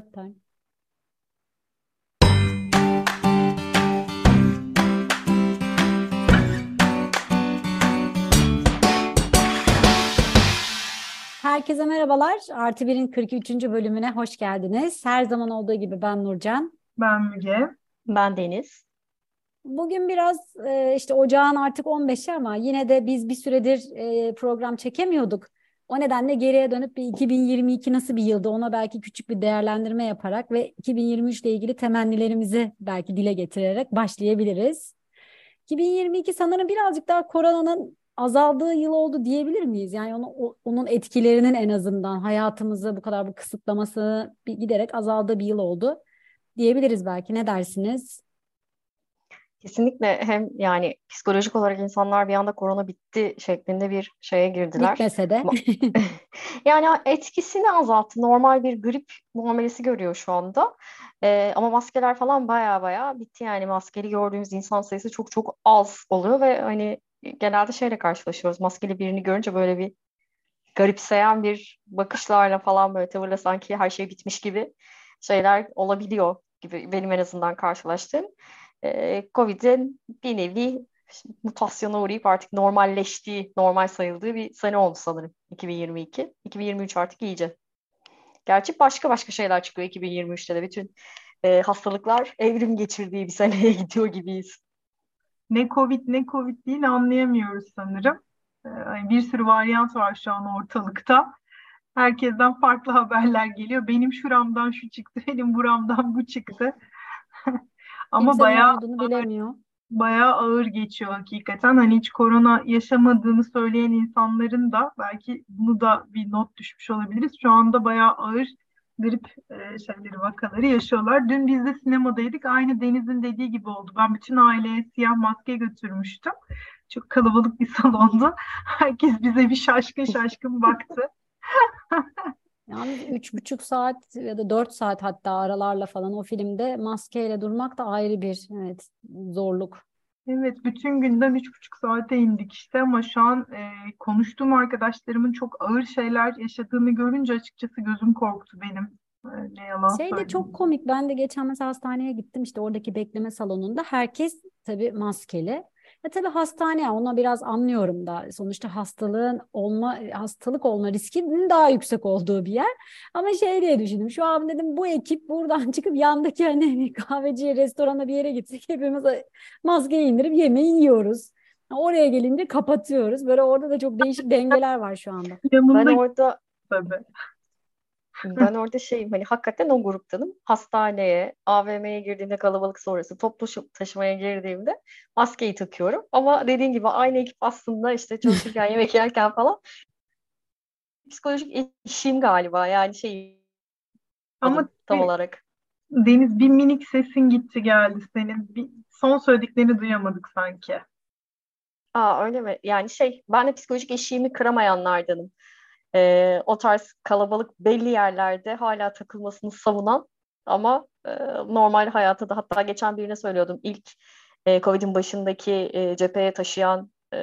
time. Herkese merhabalar. Artı Bir'in 43. bölümüne hoş geldiniz. Her zaman olduğu gibi ben Nurcan. Ben Müge. Ben Deniz. Bugün biraz e, işte ocağın artık 15'i ama yine de biz bir süredir e, program çekemiyorduk. O nedenle geriye dönüp bir 2022 nasıl bir yıldı ona belki küçük bir değerlendirme yaparak ve 2023 ile ilgili temennilerimizi belki dile getirerek başlayabiliriz. 2022 sanırım birazcık daha koronanın azaldığı yıl oldu diyebilir miyiz? Yani onu, onun etkilerinin en azından hayatımızı bu kadar bu kısıtlaması giderek azaldığı bir yıl oldu diyebiliriz belki. Ne dersiniz? Kesinlikle hem yani psikolojik olarak insanlar bir anda korona bitti şeklinde bir şeye girdiler. Bitmese de. yani etkisini azalttı. Normal bir grip muamelesi görüyor şu anda. Ee, ama maskeler falan baya baya bitti yani maskeli gördüğümüz insan sayısı çok çok az oluyor ve hani genelde şeyle karşılaşıyoruz. Maskeli birini görünce böyle bir garipseyen bir bakışlarla falan böyle tavırla sanki her şey bitmiş gibi şeyler olabiliyor gibi benim en azından karşılaştığım. Ee, Covid'in bir nevi mutasyona uğrayıp artık normalleştiği, normal sayıldığı bir sene oldu sanırım 2022. 2023 artık iyice. Gerçi başka başka şeyler çıkıyor 2023'te de bütün e, hastalıklar evrim geçirdiği bir seneye gidiyor gibiyiz. Ne Covid ne Covid değil anlayamıyoruz sanırım. Ee, bir sürü varyant var şu an ortalıkta. Herkesten farklı haberler geliyor. Benim şuramdan şu çıktı, benim buramdan bu çıktı. Ama Kimse bayağı olduğunu bilemiyor. Bayağı ağır geçiyor hakikaten. Hani hiç korona yaşamadığını söyleyen insanların da belki bunu da bir not düşmüş olabiliriz. Şu anda bayağı ağır grip e, şeyleri vakaları yaşıyorlar. Dün biz de sinemadaydık. Aynı Deniz'in dediği gibi oldu. Ben bütün aileye siyah maske götürmüştüm. Çok kalabalık bir salondu. Herkes bize bir şaşkın şaşkın baktı. Yani üç buçuk saat ya da dört saat hatta aralarla falan o filmde maskeyle durmak da ayrı bir evet, zorluk. Evet, bütün günden üç buçuk saate indik işte ama şu an e, konuştuğum arkadaşlarımın çok ağır şeyler yaşadığını görünce açıkçası gözüm korktu benim. E, ne yalan Şey de çok komik. Ben de geçen mesela hastaneye gittim işte oradaki bekleme salonunda herkes tabii maskeli. E tabii hastane ona biraz anlıyorum da sonuçta hastalığın olma hastalık olma riskinin daha yüksek olduğu bir yer. Ama şey diye düşündüm. Şu an dedim bu ekip buradan çıkıp yandaki hani kahveciye, restorana bir yere gitsek hepimiz maskeyi indirip yemeği yiyoruz. Oraya gelince kapatıyoruz. Böyle orada da çok değişik dengeler var şu anda. Ben orada tabii. Ben orada şeyim hani hakikaten o gruptanım. Hastaneye, AVM'ye girdiğimde kalabalık sonrası toplu taşımaya girdiğimde maskeyi takıyorum. Ama dediğin gibi aynı ekip aslında işte çalışırken yemek yerken falan psikolojik eşiğim galiba yani şey ama tam olarak. Deniz bir minik sesin gitti geldi senin. Bir, son söylediklerini duyamadık sanki. Aa öyle mi? Yani şey ben de psikolojik eşiğimi kıramayanlardanım e, o tarz kalabalık belli yerlerde hala takılmasını savunan ama e, normal hayatta da hatta geçen birine söylüyordum ilk e, Covid'in başındaki e, cepheye taşıyan e,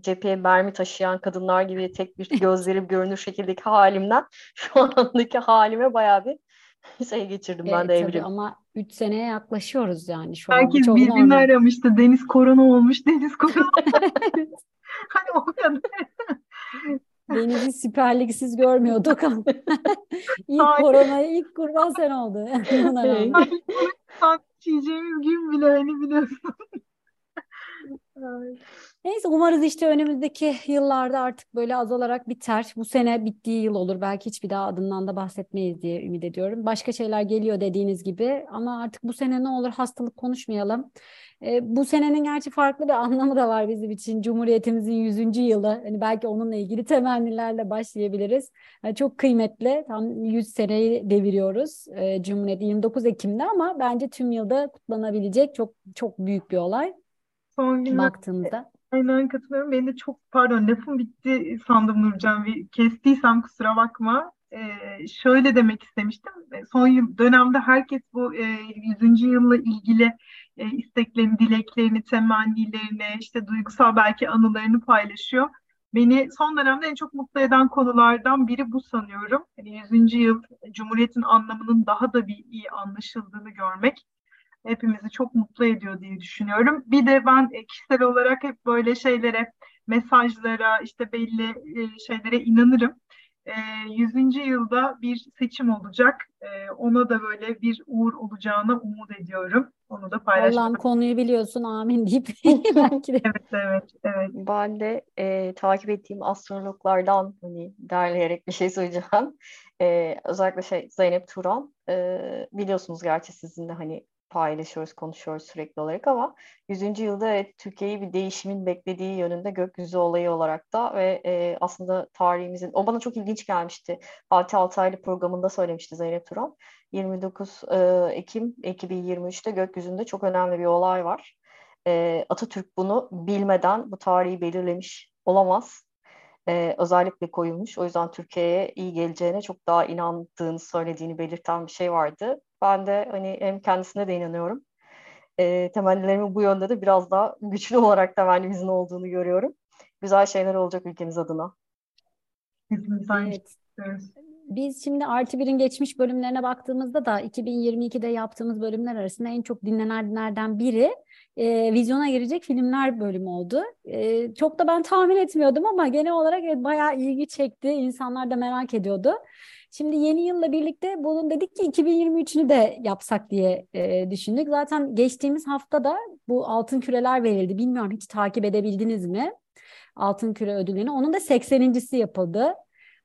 cepheye mermi taşıyan kadınlar gibi tek bir gözleri görünür şekildeki halimden şu andaki halime bayağı bir şey geçirdim ben de evrim. Ama 3 seneye yaklaşıyoruz yani şu an. Herkes birbirini aramıştı. Deniz korona olmuş, Deniz korona Hani o kadar. Deniz'i Süper Lig'siz görmüyorduk. İlk koronayı ilk kurban sen oldu. Çiğeceğimiz gün bile hani biliyorsun. Neyse umarız işte önümüzdeki yıllarda artık böyle azalarak biter. Bu sene bittiği yıl olur. Belki hiçbir daha adından da bahsetmeyiz diye ümit ediyorum. Başka şeyler geliyor dediğiniz gibi ama artık bu sene ne olur hastalık konuşmayalım. E, bu senenin gerçi farklı bir anlamı da var bizim için. Cumhuriyetimizin 100. yılı. Hani belki onunla ilgili temennilerle başlayabiliriz. Yani çok kıymetli. Tam 100 seneyi deviriyoruz. E, Cumhuriyet 29 Ekim'de ama bence tüm yılda kutlanabilecek çok çok büyük bir olay. Son günler baktığımızda. Aynen katılıyorum. Benim de çok pardon lafım bitti sandım Nurcan. Bir kestiysem kusura bakma. Ee, şöyle demek istemiştim. Son dönemde herkes bu e, 100. yılla ilgili e, isteklerini, dileklerini, temennilerini, işte duygusal belki anılarını paylaşıyor. Beni son dönemde en çok mutlu eden konulardan biri bu sanıyorum. Yani 100. yıl Cumhuriyet'in anlamının daha da bir iyi anlaşıldığını görmek hepimizi çok mutlu ediyor diye düşünüyorum. Bir de ben kişisel olarak hep böyle şeylere, mesajlara, işte belli e, şeylere inanırım. 100. E, yılda bir seçim olacak. E, ona da böyle bir uğur olacağına umut ediyorum. Onu da paylaşmak. Allah'ım konuyu biliyorsun amin deyip belki de. evet, evet, evet. Ben de e, takip ettiğim astrologlardan hani derleyerek bir şey söyleyeceğim. E, özellikle şey Zeynep Turan. E, biliyorsunuz gerçi sizin de hani paylaşıyoruz, konuşuyoruz sürekli olarak ama 100. yılda evet, Türkiye'yi bir değişimin beklediği yönünde gökyüzü olayı olarak da ve e, aslında tarihimizin, o bana çok ilginç gelmişti. Fatih Altaylı programında söylemişti Zeynep Turan. 29 e, Ekim 2023'te gökyüzünde çok önemli bir olay var. E, Atatürk bunu bilmeden bu tarihi belirlemiş olamaz. E, özellikle koyulmuş. O yüzden Türkiye'ye iyi geleceğine çok daha inandığını söylediğini belirten bir şey vardı. Ben de hani hem kendisine de inanıyorum. E, temellerimin bu yönde de biraz daha güçlü olarak temellimizin olduğunu görüyorum. Güzel şeyler olacak ülkemiz adına. Evet. Biz şimdi Artı Bir'in geçmiş bölümlerine baktığımızda da 2022'de yaptığımız bölümler arasında en çok dinlenenlerden biri e, vizyona girecek filmler bölümü oldu. E, çok da ben tahmin etmiyordum ama genel olarak evet, bayağı ilgi çekti. İnsanlar da merak ediyordu. Şimdi yeni yılla birlikte bunun dedik ki 2023'ünü de yapsak diye e, düşündük. Zaten geçtiğimiz hafta da bu altın küreler verildi. Bilmiyorum hiç takip edebildiniz mi? Altın Küre ödülünü. Onun da 80.si yapıldı.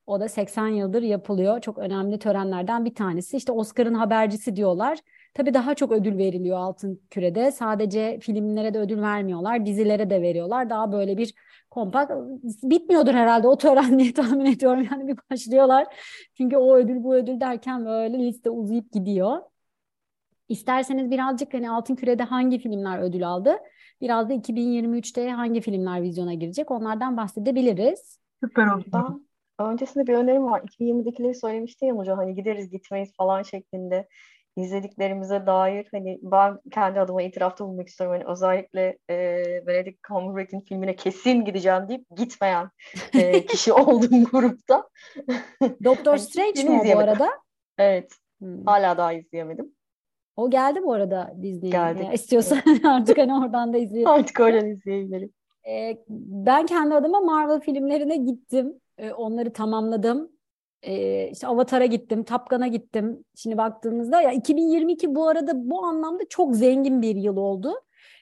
O da 80 yıldır yapılıyor. Çok önemli törenlerden bir tanesi. İşte Oscar'ın habercisi diyorlar. Tabii daha çok ödül veriliyor Altın Küre'de. Sadece filmlere de ödül vermiyorlar, dizilere de veriyorlar. Daha böyle bir kompakt bitmiyordur herhalde o tören diye tahmin ediyorum. Yani bir başlıyorlar. Çünkü o ödül bu ödül derken böyle liste uzayıp gidiyor. İsterseniz birazcık hani Altın Küre'de hangi filmler ödül aldı? Biraz da 2023'te hangi filmler vizyona girecek? Onlardan bahsedebiliriz. Süper oldu. Öncesinde bir önerim var. 2020'dekileri söylemişti ya hocam hani gideriz gitmeyiz falan şeklinde izlediklerimize dair hani ben kendi adıma itirafta bulunmak istiyorum. Hani özellikle e, Benedict Cumberbatch'in filmine kesin gideceğim deyip gitmeyen e, kişi olduğum grupta. Doktor hani Strange mi bu arada? Evet. Hmm. Hala daha izleyemedim. O geldi bu arada Disney'e. Geldi. Yani istiyorsan artık hani oradan da izleyelim. Artık oradan izleyebilirim. Ee, ben kendi adıma Marvel filmlerine gittim. Ee, onları tamamladım. Ee, işte Avatar'a gittim, Top Gun'a gittim. Şimdi baktığımızda ya 2022 bu arada bu anlamda çok zengin bir yıl oldu.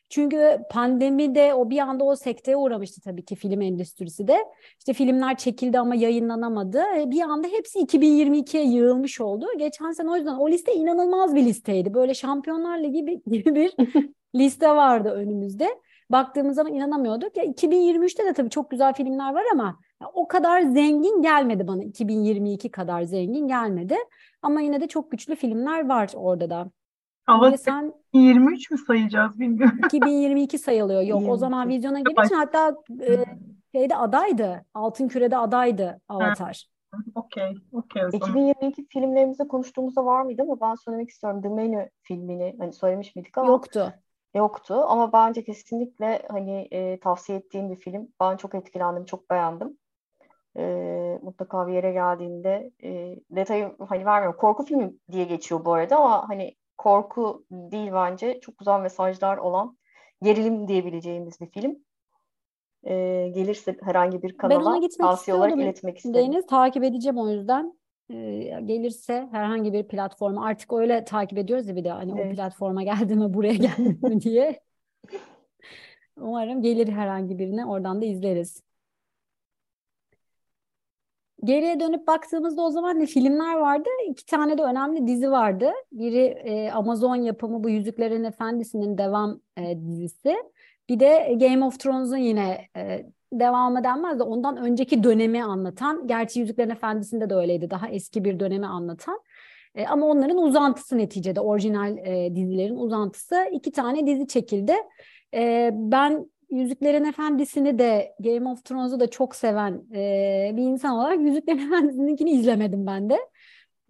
Çünkü pandemi de o bir anda o sekteye uğramıştı tabii ki film endüstrisi de. İşte filmler çekildi ama yayınlanamadı. E, bir anda hepsi 2022'ye yığılmış oldu. Geçen sene o yüzden o liste inanılmaz bir listeydi. Böyle Şampiyonlar Ligi gibi bir liste vardı önümüzde. Baktığımız zaman inanamıyorduk. Ya 2023'te de tabii çok güzel filmler var ama o kadar zengin gelmedi bana. 2022 kadar zengin gelmedi. Ama yine de çok güçlü filmler var orada da. Ama sen 23 mü sayacağız bilmiyorum. 2022 sayılıyor. Yok 22. o zaman vizyona gelirken hatta e, şeyde adaydı. Altın Küre'de adaydı Avatar. Okey. Okey 2022 filmlerimizde konuştuğumuzda var mıydı ama ben söylemek istiyorum. The Menu filmini hani söylemiş miydik ama yoktu. Yoktu ama bence kesinlikle hani e, tavsiye ettiğim bir film. Ben çok etkilendim, çok beğendim e, mutlaka bir yere geldiğinde e, detayı hani vermiyorum. Korku filmi diye geçiyor bu arada ama hani korku değil bence. Çok güzel mesajlar olan gerilim diyebileceğimiz bir film. E, gelirse herhangi bir kanala tavsiye olarak iletmek istedim. Deniz takip edeceğim o yüzden. Gelirse herhangi bir platforma artık öyle takip ediyoruz ya bir de hani evet. o platforma geldi mi buraya geldi mi diye. Umarım gelir herhangi birine oradan da izleriz. Geriye dönüp baktığımızda o zaman ne filmler vardı? İki tane de önemli dizi vardı. Biri e, Amazon yapımı bu Yüzüklerin Efendisi'nin devam e, dizisi. Bir de Game of Thrones'un yine e, devamı denmez de ondan önceki dönemi anlatan. Gerçi Yüzüklerin Efendisi'nde de öyleydi. Daha eski bir dönemi anlatan. E, ama onların uzantısı neticede orijinal e, dizilerin uzantısı. iki tane dizi çekildi. E, ben Yüzüklerin Efendisi'ni de Game of Thrones'u da çok seven e, bir insan olarak Yüzüklerin Efendisi'ninkini izlemedim ben de.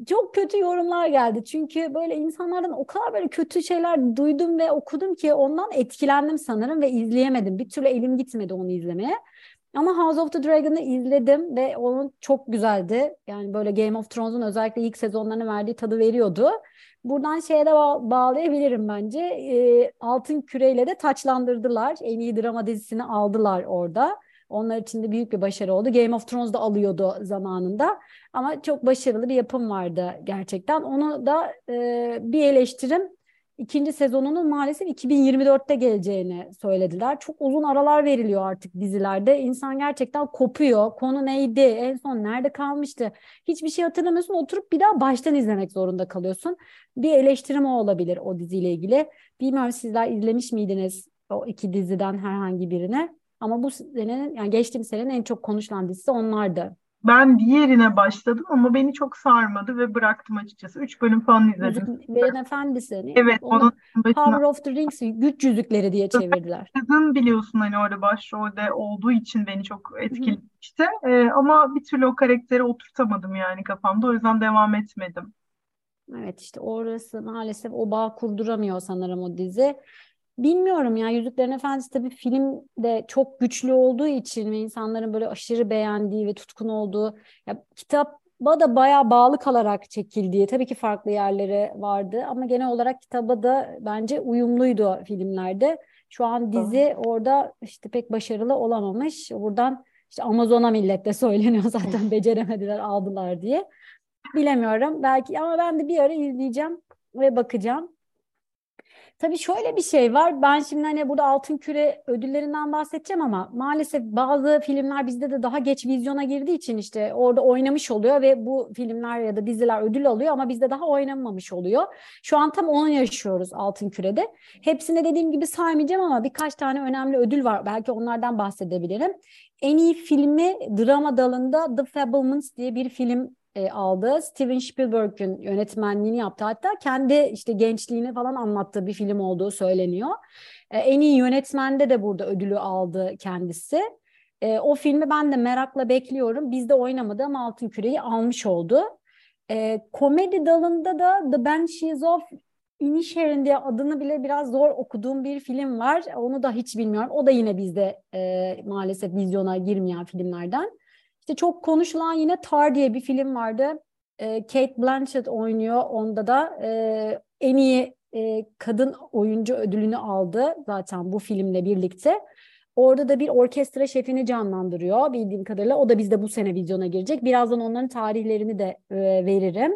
Çok kötü yorumlar geldi. Çünkü böyle insanlardan o kadar böyle kötü şeyler duydum ve okudum ki ondan etkilendim sanırım ve izleyemedim. Bir türlü elim gitmedi onu izlemeye. Ama House of the Dragon'ı izledim ve onun çok güzeldi. Yani böyle Game of Thrones'un özellikle ilk sezonlarına verdiği tadı veriyordu. Buradan şeye de ba- bağlayabilirim bence. E, Altın Küre'yle de taçlandırdılar. En iyi drama dizisini aldılar orada. Onlar için de büyük bir başarı oldu. Game of Thrones da alıyordu zamanında. Ama çok başarılı bir yapım vardı gerçekten. Onu da e, bir eleştirim ikinci sezonunun maalesef 2024'te geleceğini söylediler. Çok uzun aralar veriliyor artık dizilerde. İnsan gerçekten kopuyor. Konu neydi? En son nerede kalmıştı? Hiçbir şey hatırlamıyorsun. Oturup bir daha baştan izlemek zorunda kalıyorsun. Bir eleştirim o olabilir o diziyle ilgili. Bilmiyorum sizler izlemiş miydiniz o iki diziden herhangi birini? Ama bu senenin yani geçtiğim senenin en çok konuşulan dizisi onlardı. Ben diğerine başladım ama beni çok sarmadı ve bıraktım açıkçası. Üç bölüm falan izledim. Yüzüklerin Efendisi. Evet, Onu onun başına Power of the Rings, güç yüzükleri diye çevirdiler. kadın biliyorsun hani orada başrolde olduğu için beni çok etkilemişti. Ee, ama bir türlü o karakteri oturtamadım yani kafamda. O yüzden devam etmedim. Evet işte orası maalesef o bağ kurduramıyor sanırım o dizi. Bilmiyorum ya Yüzüklerin Efendisi tabii film de çok güçlü olduğu için ve insanların böyle aşırı beğendiği ve tutkun olduğu ya kitaba da bayağı bağlı kalarak çekildiği tabii ki farklı yerleri vardı ama genel olarak kitaba da bence uyumluydu filmlerde. Şu an dizi orada işte pek başarılı olamamış. Buradan işte Amazon'a millet de söyleniyor zaten beceremediler aldılar diye. Bilemiyorum belki ama ben de bir ara izleyeceğim ve bakacağım. Tabii şöyle bir şey var. Ben şimdi hani burada Altın Küre ödüllerinden bahsedeceğim ama maalesef bazı filmler bizde de daha geç vizyona girdiği için işte orada oynamış oluyor ve bu filmler ya da diziler ödül alıyor ama bizde daha oynanmamış oluyor. Şu an tam onu yaşıyoruz Altın Küre'de. Hepsini dediğim gibi saymayacağım ama birkaç tane önemli ödül var. Belki onlardan bahsedebilirim. En iyi filmi drama dalında The Fablemans diye bir film e, aldı. Steven Spielberg'ün yönetmenliğini yaptı. Hatta kendi işte gençliğini falan anlattığı bir film olduğu söyleniyor. E, en iyi yönetmende de burada ödülü aldı kendisi. E, o filmi ben de merakla bekliyorum. Bizde oynamadı ama Altın Küre'yi almış oldu. E, komedi dalında da The Banshees of Inisherin diye adını bile biraz zor okuduğum bir film var. Onu da hiç bilmiyorum. O da yine bizde e, maalesef vizyona girmeyen filmlerden. İşte çok konuşulan yine Tar diye bir film vardı. Kate Blanchett oynuyor. Onda da e, en iyi e, kadın oyuncu ödülünü aldı zaten bu filmle birlikte. Orada da bir orkestra şefini canlandırıyor bildiğim kadarıyla. O da bizde bu sene vizyona girecek. Birazdan onların tarihlerini de e, veririm.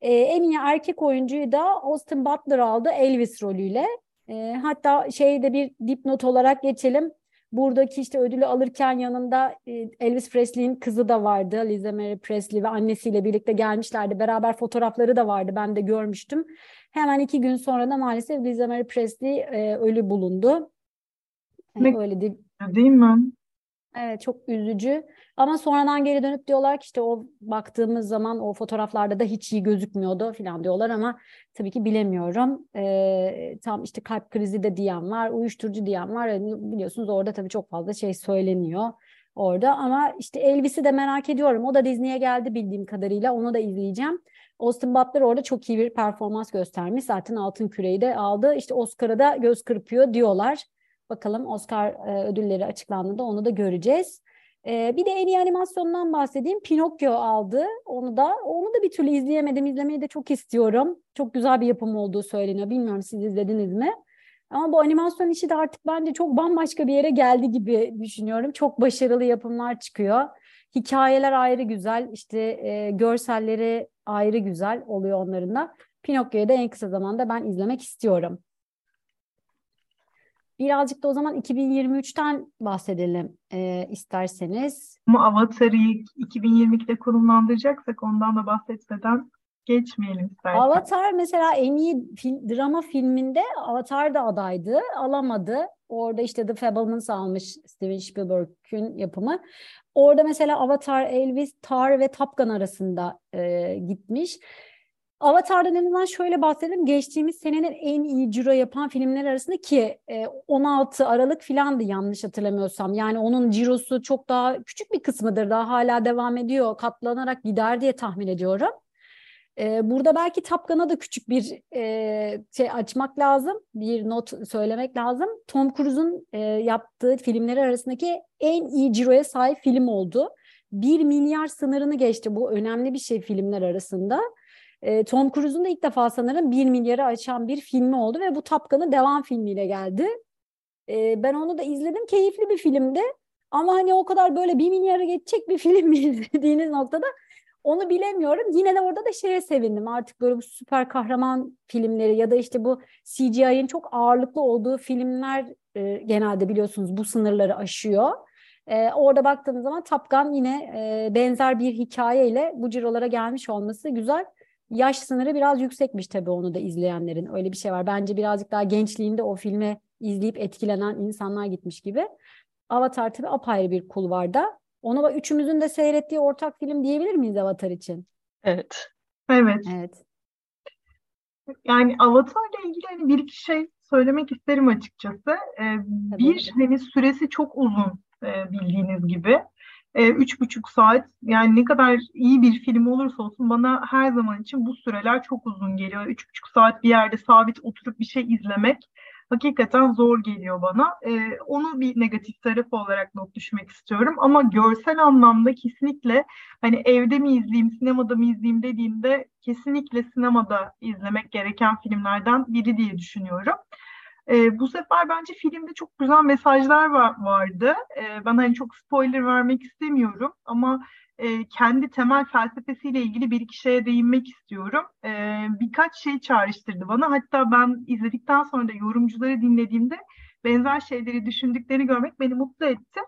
E, en iyi erkek oyuncuyu da Austin Butler aldı Elvis rolüyle. Hatta şeyde bir dipnot olarak geçelim. Buradaki işte ödülü alırken yanında e, Elvis Presley'in kızı da vardı. Lisa Mary Presley ve annesiyle birlikte gelmişlerdi. Beraber fotoğrafları da vardı. Ben de görmüştüm. Hemen iki gün sonra da maalesef Lisa Mary Presley e, ölü bulundu. Ne- Öyle de Değil mi? Evet çok üzücü ama sonradan geri dönüp diyorlar ki işte o baktığımız zaman o fotoğraflarda da hiç iyi gözükmüyordu falan diyorlar ama tabii ki bilemiyorum. Ee, tam işte kalp krizi de diyen var, uyuşturucu diyen var. Yani biliyorsunuz orada tabii çok fazla şey söyleniyor orada ama işte Elvis'i de merak ediyorum. O da Disney'e geldi bildiğim kadarıyla onu da izleyeceğim. Austin Butler orada çok iyi bir performans göstermiş. Zaten Altın Küre'yi de aldı. İşte Oscar'a da göz kırpıyor diyorlar. Bakalım Oscar e, ödülleri açıklandığında onu da göreceğiz. E, bir de en iyi animasyondan bahsedeyim. Pinokyo aldı. Onu da onu da bir türlü izleyemedim. İzlemeyi de çok istiyorum. Çok güzel bir yapım olduğu söyleniyor. Bilmiyorum siz izlediniz mi? Ama bu animasyon işi de artık bence çok bambaşka bir yere geldi gibi düşünüyorum. Çok başarılı yapımlar çıkıyor. Hikayeler ayrı güzel, işte e, görselleri ayrı güzel oluyor onların da. Pinokyo'yu da en kısa zamanda ben izlemek istiyorum. Birazcık da o zaman 2023'ten bahsedelim e, isterseniz. Ama Avatar'ı 2022'de konumlandıracaksak ondan da bahsetmeden geçmeyelim istersen. Avatar mesela en iyi fil- drama filminde Avatar da adaydı. Alamadı. Orada işte The Fablemans almış Steven Spielberg'ün yapımı. Orada mesela Avatar, Elvis, Tar ve Top Gun arasında e, gitmiş. Avatar'dan en azından şöyle bahsedelim. Geçtiğimiz senenin en iyi ciro yapan filmler arasında ki e, 16 Aralık filandı yanlış hatırlamıyorsam. Yani onun cirosu çok daha küçük bir kısmıdır. Daha hala devam ediyor. Katlanarak gider diye tahmin ediyorum. Ee, burada belki Tapkan'a da küçük bir e, şey açmak lazım, bir not söylemek lazım. Tom Cruise'un e, yaptığı filmleri arasındaki en iyi ciroya sahip film oldu. 1 milyar sınırını geçti. Bu önemli bir şey filmler arasında. E, Tom Cruise'un da ilk defa sanırım 1 milyarı aşan bir filmi oldu ve bu Tapkan'ın devam filmiyle geldi. E, ben onu da izledim. Keyifli bir filmdi. Ama hani o kadar böyle 1 milyara geçecek bir film mi izlediğiniz noktada onu bilemiyorum. Yine de orada da şeye sevindim. Artık böyle bu süper kahraman filmleri ya da işte bu CGI'nin çok ağırlıklı olduğu filmler e, genelde biliyorsunuz bu sınırları aşıyor. E, orada baktığımız zaman Top Gun yine e, benzer bir hikayeyle bu cirolara gelmiş olması güzel. Yaş sınırı biraz yüksekmiş tabii onu da izleyenlerin. Öyle bir şey var. Bence birazcık daha gençliğinde o filmi izleyip etkilenen insanlar gitmiş gibi. Avatar tabii apayrı bir kulvarda. Onu üçümüzün de seyrettiği ortak film diyebilir miyiz Avatar için? Evet. Evet. Evet. Yani Avatar'la ilgili hani bir iki şey söylemek isterim açıkçası. Ee, bir hani süresi çok uzun e, bildiğiniz gibi. E, üç buçuk saat yani ne kadar iyi bir film olursa olsun bana her zaman için bu süreler çok uzun geliyor. Üç buçuk saat bir yerde sabit oturup bir şey izlemek hakikaten zor geliyor bana. E, onu bir negatif tarafı olarak not düşmek istiyorum. Ama görsel anlamda kesinlikle hani evde mi izleyeyim, sinemada mı izleyeyim dediğimde kesinlikle sinemada izlemek gereken filmlerden biri diye düşünüyorum. E, bu sefer bence filmde çok güzel mesajlar var, vardı. E, ben hani çok spoiler vermek istemiyorum ama e, kendi temel felsefesiyle ilgili bir iki şeye değinmek istiyorum. E, birkaç şey çağrıştırdı bana. Hatta ben izledikten sonra da yorumcuları dinlediğimde benzer şeyleri düşündüklerini görmek beni mutlu etti.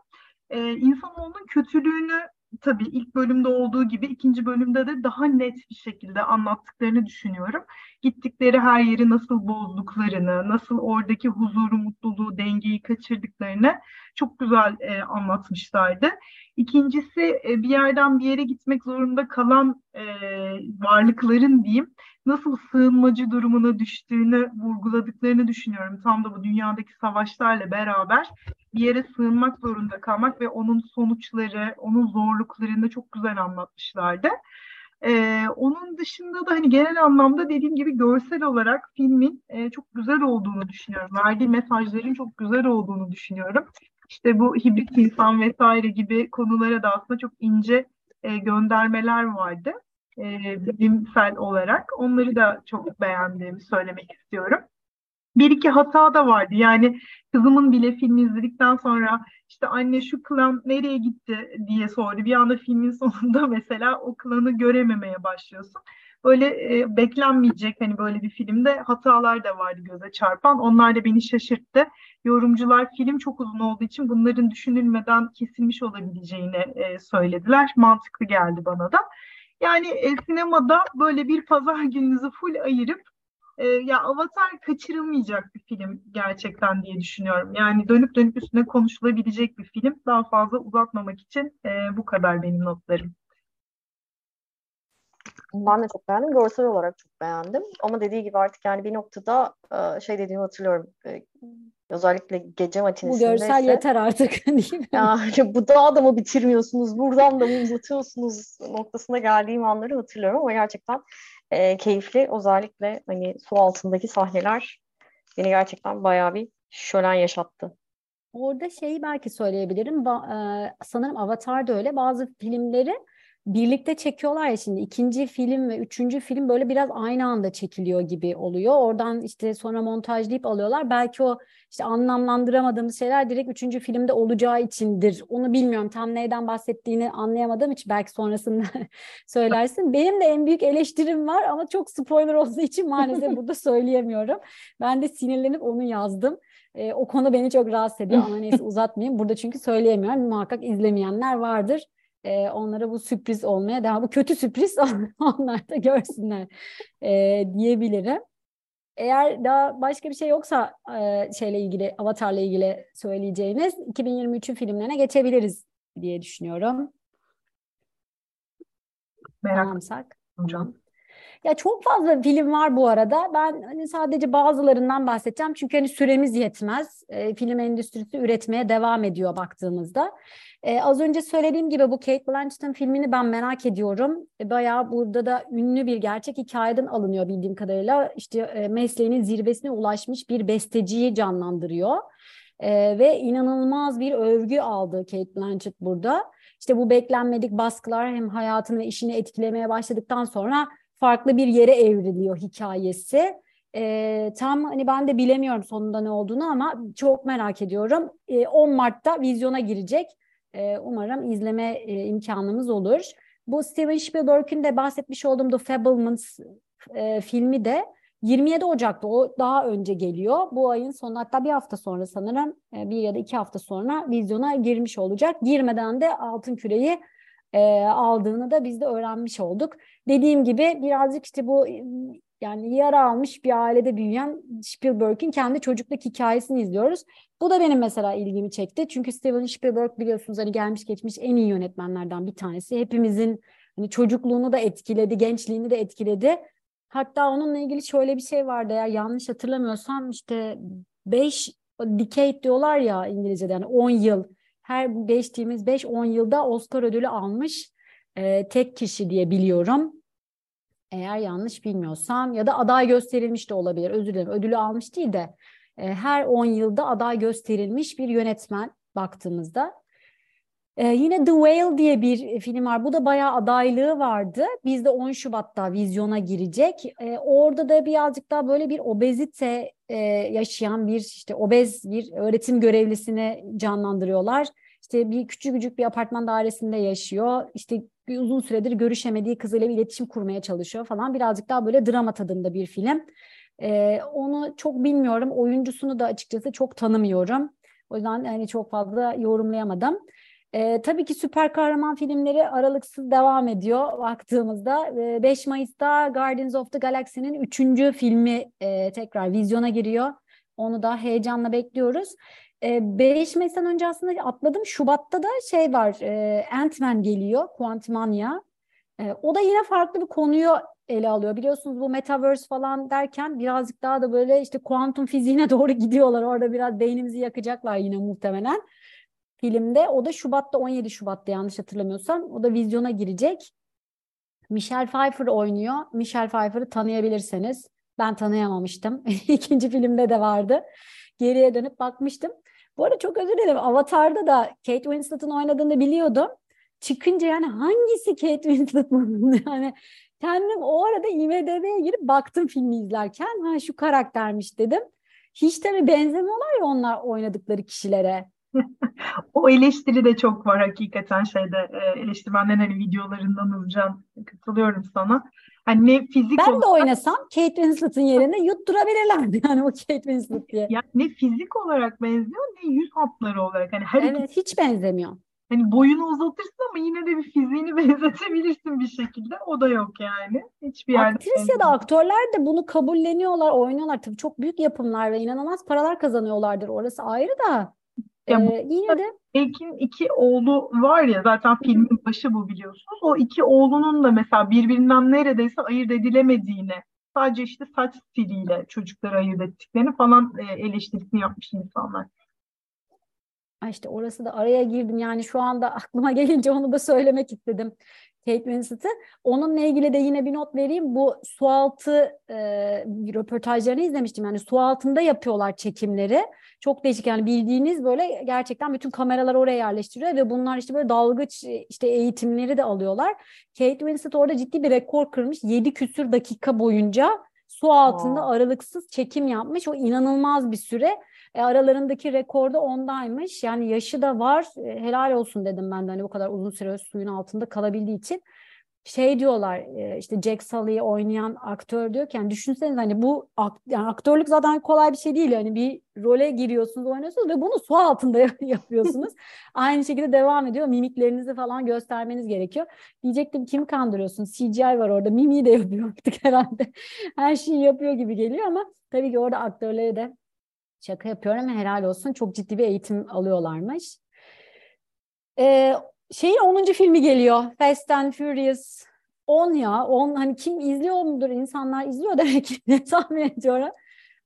E, insanoğlunun kötülüğünü tabii ilk bölümde olduğu gibi ikinci bölümde de daha net bir şekilde anlattıklarını düşünüyorum. Gittikleri her yeri nasıl bozduklarını, nasıl oradaki huzuru, mutluluğu, dengeyi kaçırdıklarını çok güzel e, anlatmışlardı. İkincisi e, bir yerden bir yere gitmek zorunda kalan e, varlıkların diyeyim nasıl sığınmacı durumuna düştüğünü vurguladıklarını düşünüyorum. Tam da bu dünyadaki savaşlarla beraber bir yere sığınmak zorunda kalmak ve onun sonuçları, onun zorluklarını çok güzel anlatmışlardı. Ee, onun dışında da hani genel anlamda dediğim gibi görsel olarak filmin e, çok güzel olduğunu düşünüyorum. Verdiği mesajların çok güzel olduğunu düşünüyorum. İşte bu hibrit insan vesaire gibi konulara da aslında çok ince e, göndermeler vardı e, bilimsel olarak. Onları da çok beğendiğimi söylemek istiyorum. Bir iki hata da vardı. Yani kızımın bile filmi izledikten sonra işte anne şu klan nereye gitti diye sordu. Bir anda filmin sonunda mesela o klanı görememeye başlıyorsun. Böyle e, beklenmeyecek hani böyle bir filmde hatalar da vardı göze çarpan. Onlar da beni şaşırttı. Yorumcular film çok uzun olduğu için bunların düşünülmeden kesilmiş olabileceğini e, söylediler. Mantıklı geldi bana da. Yani e, sinemada böyle bir pazar gününüzü full ayırıp e, ya Avatar kaçırılmayacak bir film gerçekten diye düşünüyorum. Yani dönüp dönüp üstüne konuşulabilecek bir film. Daha fazla uzatmamak için e, bu kadar benim notlarım. Ben de çok beğendim. Görsel olarak çok beğendim. Ama dediği gibi artık yani bir noktada e, şey dediğimi hatırlıyorum. E, özellikle gece matinesinde Bu görsel yeter artık değil mi? Yani bu da mı bitirmiyorsunuz, buradan da mı uzatıyorsunuz noktasına geldiğim anları hatırlıyorum ama gerçekten e, keyifli. Özellikle hani su altındaki sahneler beni gerçekten bayağı bir şölen yaşattı. Orada şeyi belki söyleyebilirim. Ba- e, sanırım Avatar da öyle. Bazı filmleri birlikte çekiyorlar ya şimdi ikinci film ve üçüncü film böyle biraz aynı anda çekiliyor gibi oluyor. Oradan işte sonra montajlayıp alıyorlar. Belki o işte anlamlandıramadığımız şeyler direkt üçüncü filmde olacağı içindir. Onu bilmiyorum tam neyden bahsettiğini anlayamadığım için belki sonrasında söylersin. Benim de en büyük eleştirim var ama çok spoiler olduğu için maalesef burada söyleyemiyorum. Ben de sinirlenip onu yazdım. E, o konu beni çok rahatsız ediyor ama neyse uzatmayayım. Burada çünkü söyleyemiyorum. Muhakkak izlemeyenler vardır e, onlara bu sürpriz olmaya devam. Bu kötü sürpriz onlar da görsünler e, diyebilirim. Eğer daha başka bir şey yoksa e, şeyle ilgili Avatar'la ilgili söyleyeceğiniz 2023'ün filmlerine geçebiliriz diye düşünüyorum. Merak Tamamsak. hocam. Ya çok fazla film var bu arada. Ben hani sadece bazılarından bahsedeceğim. Çünkü hani süremiz yetmez. E, film endüstrisi üretmeye devam ediyor baktığımızda. E, az önce söylediğim gibi bu Kate Blanchett'ın filmini ben merak ediyorum. E, bayağı burada da ünlü bir gerçek hikayeden alınıyor bildiğim kadarıyla. İşte e, mesleğinin zirvesine ulaşmış bir besteciyi canlandırıyor. E, ve inanılmaz bir övgü aldı Kate Blanchett burada. İşte bu beklenmedik baskılar hem hayatını ve işini etkilemeye başladıktan sonra farklı bir yere evriliyor hikayesi. E, tam hani ben de bilemiyorum sonunda ne olduğunu ama çok merak ediyorum. E, 10 Mart'ta vizyona girecek. E, umarım izleme e, imkanımız olur. Bu Steven Spielberg'in de bahsetmiş olduğum The Fablemans e, filmi de 27 Ocak'ta o daha önce geliyor. Bu ayın sonu hatta bir hafta sonra sanırım e, bir ya da iki hafta sonra vizyona girmiş olacak. Girmeden de Altın Küre'yi e, aldığını da biz de öğrenmiş olduk. Dediğim gibi birazcık işte bu yani yara almış bir ailede büyüyen Spielberg'in kendi çocukluk hikayesini izliyoruz. Bu da benim mesela ilgimi çekti. Çünkü Steven Spielberg biliyorsunuz hani gelmiş geçmiş en iyi yönetmenlerden bir tanesi. Hepimizin hani çocukluğunu da etkiledi, gençliğini de etkiledi. Hatta onunla ilgili şöyle bir şey vardı eğer yanlış hatırlamıyorsam işte 5 decade diyorlar ya İngilizce'de yani 10 yıl. Her geçtiğimiz 5-10 yılda Oscar ödülü almış e, tek kişi diye biliyorum. Eğer yanlış bilmiyorsam ya da aday gösterilmiş de olabilir. Özür dilerim. Ödülü almış değil de e, her 10 yılda aday gösterilmiş bir yönetmen baktığımızda. Ee, yine The Whale diye bir film var. Bu da bayağı adaylığı vardı. Bizde 10 Şubat'ta vizyona girecek. Ee, orada da birazcık daha böyle bir obezite e, yaşayan bir işte obez bir öğretim görevlisini canlandırıyorlar. İşte bir küçük küçük bir apartman dairesinde yaşıyor. İşte bir uzun süredir görüşemediği kızıyla bir iletişim kurmaya çalışıyor falan. Birazcık daha böyle drama tadında bir film. Ee, onu çok bilmiyorum. Oyuncusunu da açıkçası çok tanımıyorum. O yüzden yani çok fazla yorumlayamadım. E, tabii ki süper kahraman filmleri aralıksız devam ediyor baktığımızda. E, 5 Mayıs'ta Guardians of the Galaxy'nin 3. filmi e, tekrar vizyona giriyor. Onu da heyecanla bekliyoruz. E, 5 Mayıs'tan önce aslında atladım. Şubat'ta da şey var, e, Ant-Man geliyor, Quantumania. E, o da yine farklı bir konuyu ele alıyor. Biliyorsunuz bu metaverse falan derken birazcık daha da böyle işte kuantum fiziğine doğru gidiyorlar. Orada biraz beynimizi yakacaklar yine muhtemelen filmde. O da Şubat'ta 17 Şubat'ta yanlış hatırlamıyorsam. O da vizyona girecek. Michelle Pfeiffer oynuyor. Michelle Pfeiffer'ı tanıyabilirseniz. Ben tanıyamamıştım. İkinci filmde de vardı. Geriye dönüp bakmıştım. Bu arada çok özür dilerim. Avatar'da da Kate Winslet'ın oynadığını biliyordum. Çıkınca yani hangisi Kate Winslet yani kendim o arada IMDb'ye girip baktım filmi izlerken. Ha şu karaktermiş dedim. Hiç tabii benzemiyorlar ya onlar oynadıkları kişilere. o eleştiri de çok var hakikaten şeyde e, eleştirmenlerin hani videolarından Nurcan katılıyorum sana. Hani ne fizik ben olarak, de oynasam Kate Winslet'ın yerine yutturabilirlerdi yani o Kate Winslet diye. Yani ne fizik olarak benziyor ne yüz hatları olarak. Hani her evet iki, hiç benzemiyor. Hani boyunu uzatırsın ama yine de bir fiziğini benzetebilirsin bir şekilde. O da yok yani. Hiçbir yerde. Aktris ya da aktörler de bunu kabulleniyorlar, oynuyorlar. Tabii çok büyük yapımlar ve inanılmaz paralar kazanıyorlardır. Orası ayrı da. Ya ee, yine de Ekin iki oğlu var ya zaten filmin başı bu biliyorsunuz. O iki oğlunun da mesela birbirinden neredeyse ayırt edilemediğini sadece işte saç stiliyle çocukları ayırt ettiklerini falan e, eleştirisini yapmış insanlar. İşte orası da araya girdim yani şu anda aklıma gelince onu da söylemek istedim. Kate Winslet'ı. Onunla ilgili de yine bir not vereyim. Bu sualtı e, röportajlarını izlemiştim. Yani su altında yapıyorlar çekimleri. Çok değişik yani bildiğiniz böyle gerçekten bütün kameralar oraya yerleştiriyor ve bunlar işte böyle dalgıç işte eğitimleri de alıyorlar. Kate Winslet orada ciddi bir rekor kırmış. 7 küsür dakika boyunca su altında wow. aralıksız çekim yapmış. O inanılmaz bir süre. E, aralarındaki rekorda ondaymış. Yani yaşı da var. E, helal olsun dedim ben de hani bu kadar uzun süre suyun altında kalabildiği için. Şey diyorlar e, işte Jack Sully'yi oynayan aktör diyor ki yani düşünseniz hani bu yani aktörlük zaten kolay bir şey değil. Yani bir role giriyorsunuz oynuyorsunuz ve bunu su altında yapıyorsunuz. Aynı şekilde devam ediyor. Mimiklerinizi falan göstermeniz gerekiyor. Diyecektim kim kandırıyorsun? CGI var orada. Mimiği de yapıyor artık herhalde. Her şeyi yapıyor gibi geliyor ama tabii ki orada aktörleri de Şaka yapıyorum helal olsun. Çok ciddi bir eğitim alıyorlarmış. Ee, şeyin 10. filmi geliyor. Fast and Furious 10 ya 10 hani kim izliyor mudur insanlar izliyor demek ki diye tahmin ediyorum.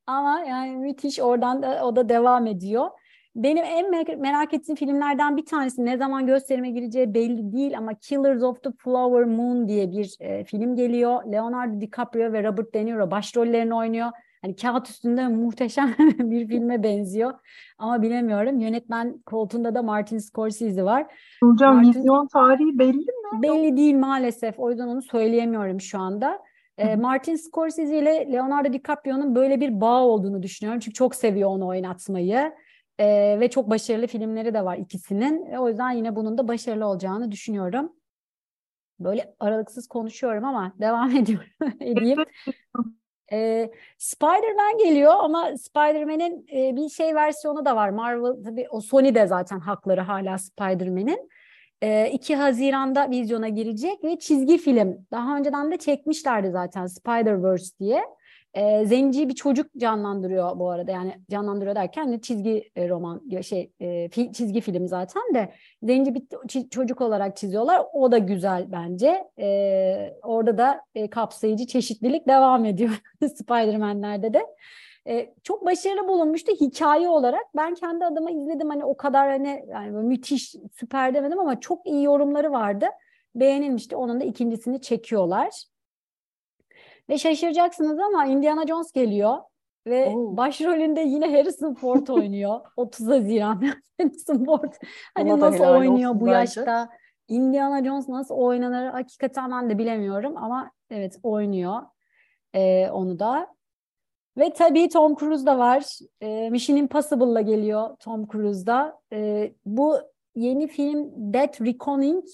Ama yani müthiş oradan da o da devam ediyor. Benim en merak ettiğim filmlerden bir tanesi ne zaman gösterime gireceği belli değil ama Killers of the Flower Moon diye bir e, film geliyor. Leonardo DiCaprio ve Robert De Niro başrollerini oynuyor. Hani kağıt üstünde muhteşem bir filme benziyor. Ama bilemiyorum. Yönetmen koltuğunda da Martin Scorsese var. Hocam Martin... vizyon tarihi belli mi? Belli değil maalesef. O yüzden onu söyleyemiyorum şu anda. E, Martin Scorsese ile Leonardo DiCaprio'nun böyle bir bağ olduğunu düşünüyorum. Çünkü çok seviyor onu oynatmayı. E, ve çok başarılı filmleri de var ikisinin. E, o yüzden yine bunun da başarılı olacağını düşünüyorum. Böyle aralıksız konuşuyorum ama devam ediyorum edeyim. E, Spider-Man geliyor ama Spider-Man'in e, bir şey versiyonu da var. Marvel tabii o Sony de zaten hakları hala Spider-Man'in. E, 2 Haziran'da vizyona girecek ve çizgi film. Daha önceden de çekmişlerdi zaten Spider-Verse diye. E, zenci bir çocuk canlandırıyor bu arada. Yani canlandırıyor derken de çizgi e, roman şey e, çizgi film zaten de zenci bir çocuk olarak çiziyorlar. O da güzel bence. E, orada da e, kapsayıcı çeşitlilik devam ediyor Spider-Man'lerde de. E, çok başarılı bulunmuştu hikaye olarak. Ben kendi adıma izledim. Hani o kadar hani yani müthiş süper demedim ama çok iyi yorumları vardı. Beğenilmişti. Onun da ikincisini çekiyorlar. Ve şaşıracaksınız ama Indiana Jones geliyor ve Oo. başrolünde yine Harrison Ford oynuyor. 30 Haziran Harrison Ford hani nasıl oynuyor bu bence. yaşta? Indiana Jones nasıl oynanır hakikaten ben de bilemiyorum ama evet oynuyor ee, onu da. Ve tabii Tom Cruise da var. E, Mission Impossible'la geliyor Tom Cruise'da. E, bu yeni film Death Reckoning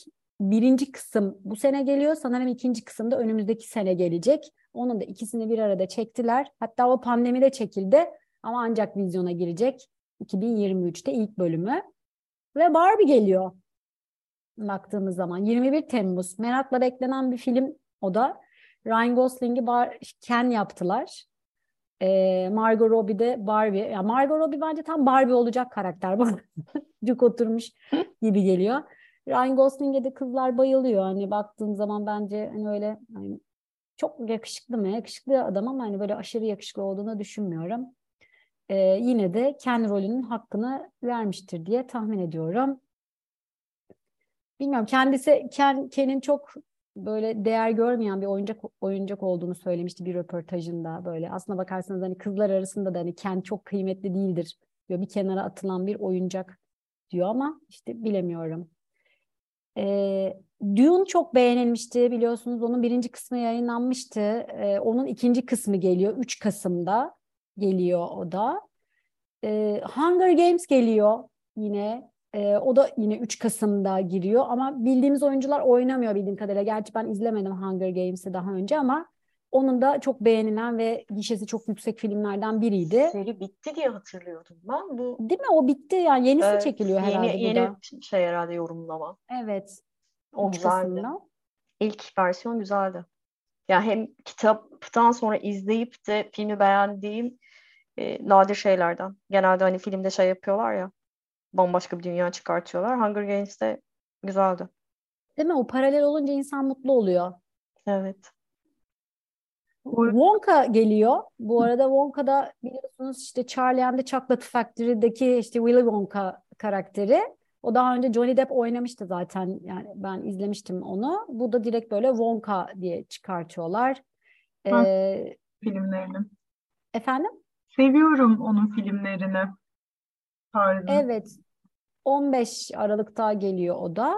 birinci kısım bu sene geliyor. Sanırım ikinci kısım da önümüzdeki sene gelecek. Onun da ikisini bir arada çektiler. Hatta o pandemide çekildi ama ancak vizyona girecek 2023'te ilk bölümü. Ve Barbie geliyor baktığımız zaman 21 Temmuz. Merakla beklenen bir film o da. Ryan Gosling'i Bar Ken yaptılar. Ee, Margot Robbie de Barbie. Ya Margot Robbie bence tam Barbie olacak karakter. Cuk oturmuş gibi geliyor. Ryan Gosling'e de kızlar bayılıyor. Hani baktığın zaman bence hani öyle hani çok yakışıklı mı? Yakışıklı adam ama hani böyle aşırı yakışıklı olduğunu düşünmüyorum. Ee, yine de Ken rolünün hakkını vermiştir diye tahmin ediyorum. Bilmiyorum kendisi Ken Ken'in çok böyle değer görmeyen bir oyuncak oyuncak olduğunu söylemişti bir röportajında böyle. Aslına bakarsanız hani kızlar arasında da hani Ken çok kıymetli değildir diyor. Bir kenara atılan bir oyuncak diyor ama işte bilemiyorum. Ee, Dune çok beğenilmişti biliyorsunuz. Onun birinci kısmı yayınlanmıştı. Ee, onun ikinci kısmı geliyor. 3 Kasım'da geliyor o da. Ee, Hunger Games geliyor yine. Ee, o da yine 3 Kasım'da giriyor. Ama bildiğimiz oyuncular oynamıyor bildiğim kadarıyla. Gerçi ben izlemedim Hunger Games'i daha önce ama onun da çok beğenilen ve gişesi çok yüksek filmlerden biriydi. Seri bitti diye hatırlıyordum ben. Bu Değil mi? O bitti yani yenisi evet, çekiliyor herhalde yeni, yeni şey herhalde yorumlama. Evet. O güzeldi. İlk versiyon güzeldi. Yani hem kitaptan sonra izleyip de filmi beğendiğim e, nadir şeylerden. Genelde hani filmde şey yapıyorlar ya bambaşka bir dünya çıkartıyorlar. Hunger Games'te güzeldi. Değil mi? O paralel olunca insan mutlu oluyor. Evet. Wonka geliyor. Bu arada Wonka'da biliyorsunuz işte Charlie and the Chocolate Factory'deki işte Willy Wonka karakteri. O daha önce Johnny Depp oynamıştı zaten. Yani ben izlemiştim onu. Bu da direkt böyle Wonka diye çıkartıyorlar. Ee, filmlerini. Efendim? Seviyorum onun filmlerini. Tarzı. Evet. 15 Aralık'ta geliyor o da.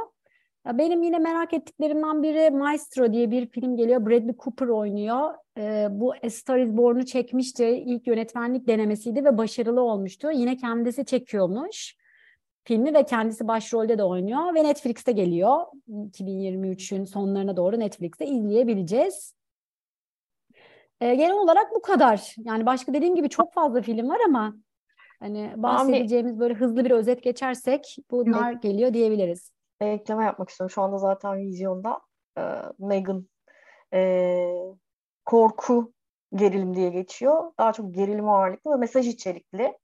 Ya benim yine merak ettiklerimden biri Maestro diye bir film geliyor. Bradley Cooper oynuyor. Ee, bu A Star Is Born'u çekmişti. İlk yönetmenlik denemesiydi ve başarılı olmuştu. Yine kendisi çekiyormuş filmi ve kendisi başrolde de oynuyor ve Netflix'te geliyor. 2023'ün sonlarına doğru Netflix'te izleyebileceğiz. Ee, genel olarak bu kadar. Yani başka dediğim gibi çok fazla film var ama hani bahsedeceğimiz böyle hızlı bir özet geçersek bunlar evet. geliyor diyebiliriz. Ekleme yapmak istiyorum. Şu anda zaten vizyonda e, Megan e, korku gerilim diye geçiyor. Daha çok gerilim ağırlıklı ve mesaj içerikli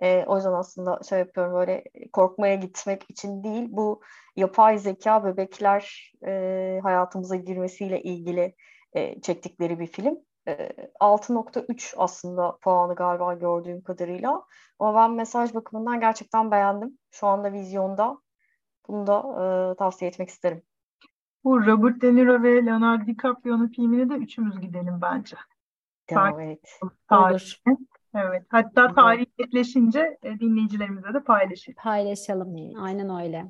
E, o yüzden aslında şey yapıyorum böyle korkmaya gitmek için değil bu yapay zeka bebekler e, hayatımıza girmesiyle ilgili e, çektikleri bir film. E, 6.3 aslında puanı galiba gördüğüm kadarıyla. Ama ben mesaj bakımından gerçekten beğendim. Şu anda vizyonda. Bunu da e, tavsiye etmek isterim. Bu Robert De Niro ve Leonardo DiCaprio'nun filmine de üçümüz gidelim bence. Tamam evet. Olur. Evet. Hatta tarih netleşince e, dinleyicilerimize de paylaşalım. Paylaşalım. Aynen öyle.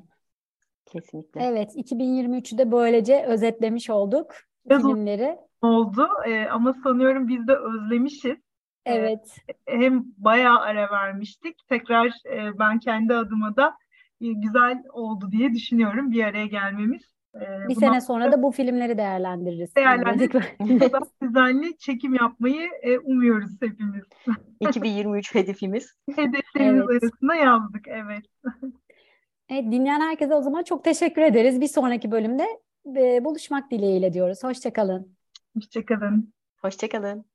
Kesinlikle. Evet, 2023'ü de böylece özetlemiş olduk Biraz filmleri. oldu e, ama sanıyorum biz de özlemişiz. Evet, Hem bayağı ara vermiştik. Tekrar e, ben kendi adıma da e, güzel oldu diye düşünüyorum bir araya gelmemiz. E, bir sene sonra da bu filmleri değerlendiririz. Değerlendiririz. düzenli çekim yapmayı e, umuyoruz hepimiz. 2023 hedefimiz. Hedeflerimiz Evet. arasında yazdık. Evet. Evet, dinleyen herkese o zaman çok teşekkür ederiz. Bir sonraki bölümde e, buluşmak dileğiyle diyoruz. Hoşça kalın. Hoşçakalın. Hoşçakalın.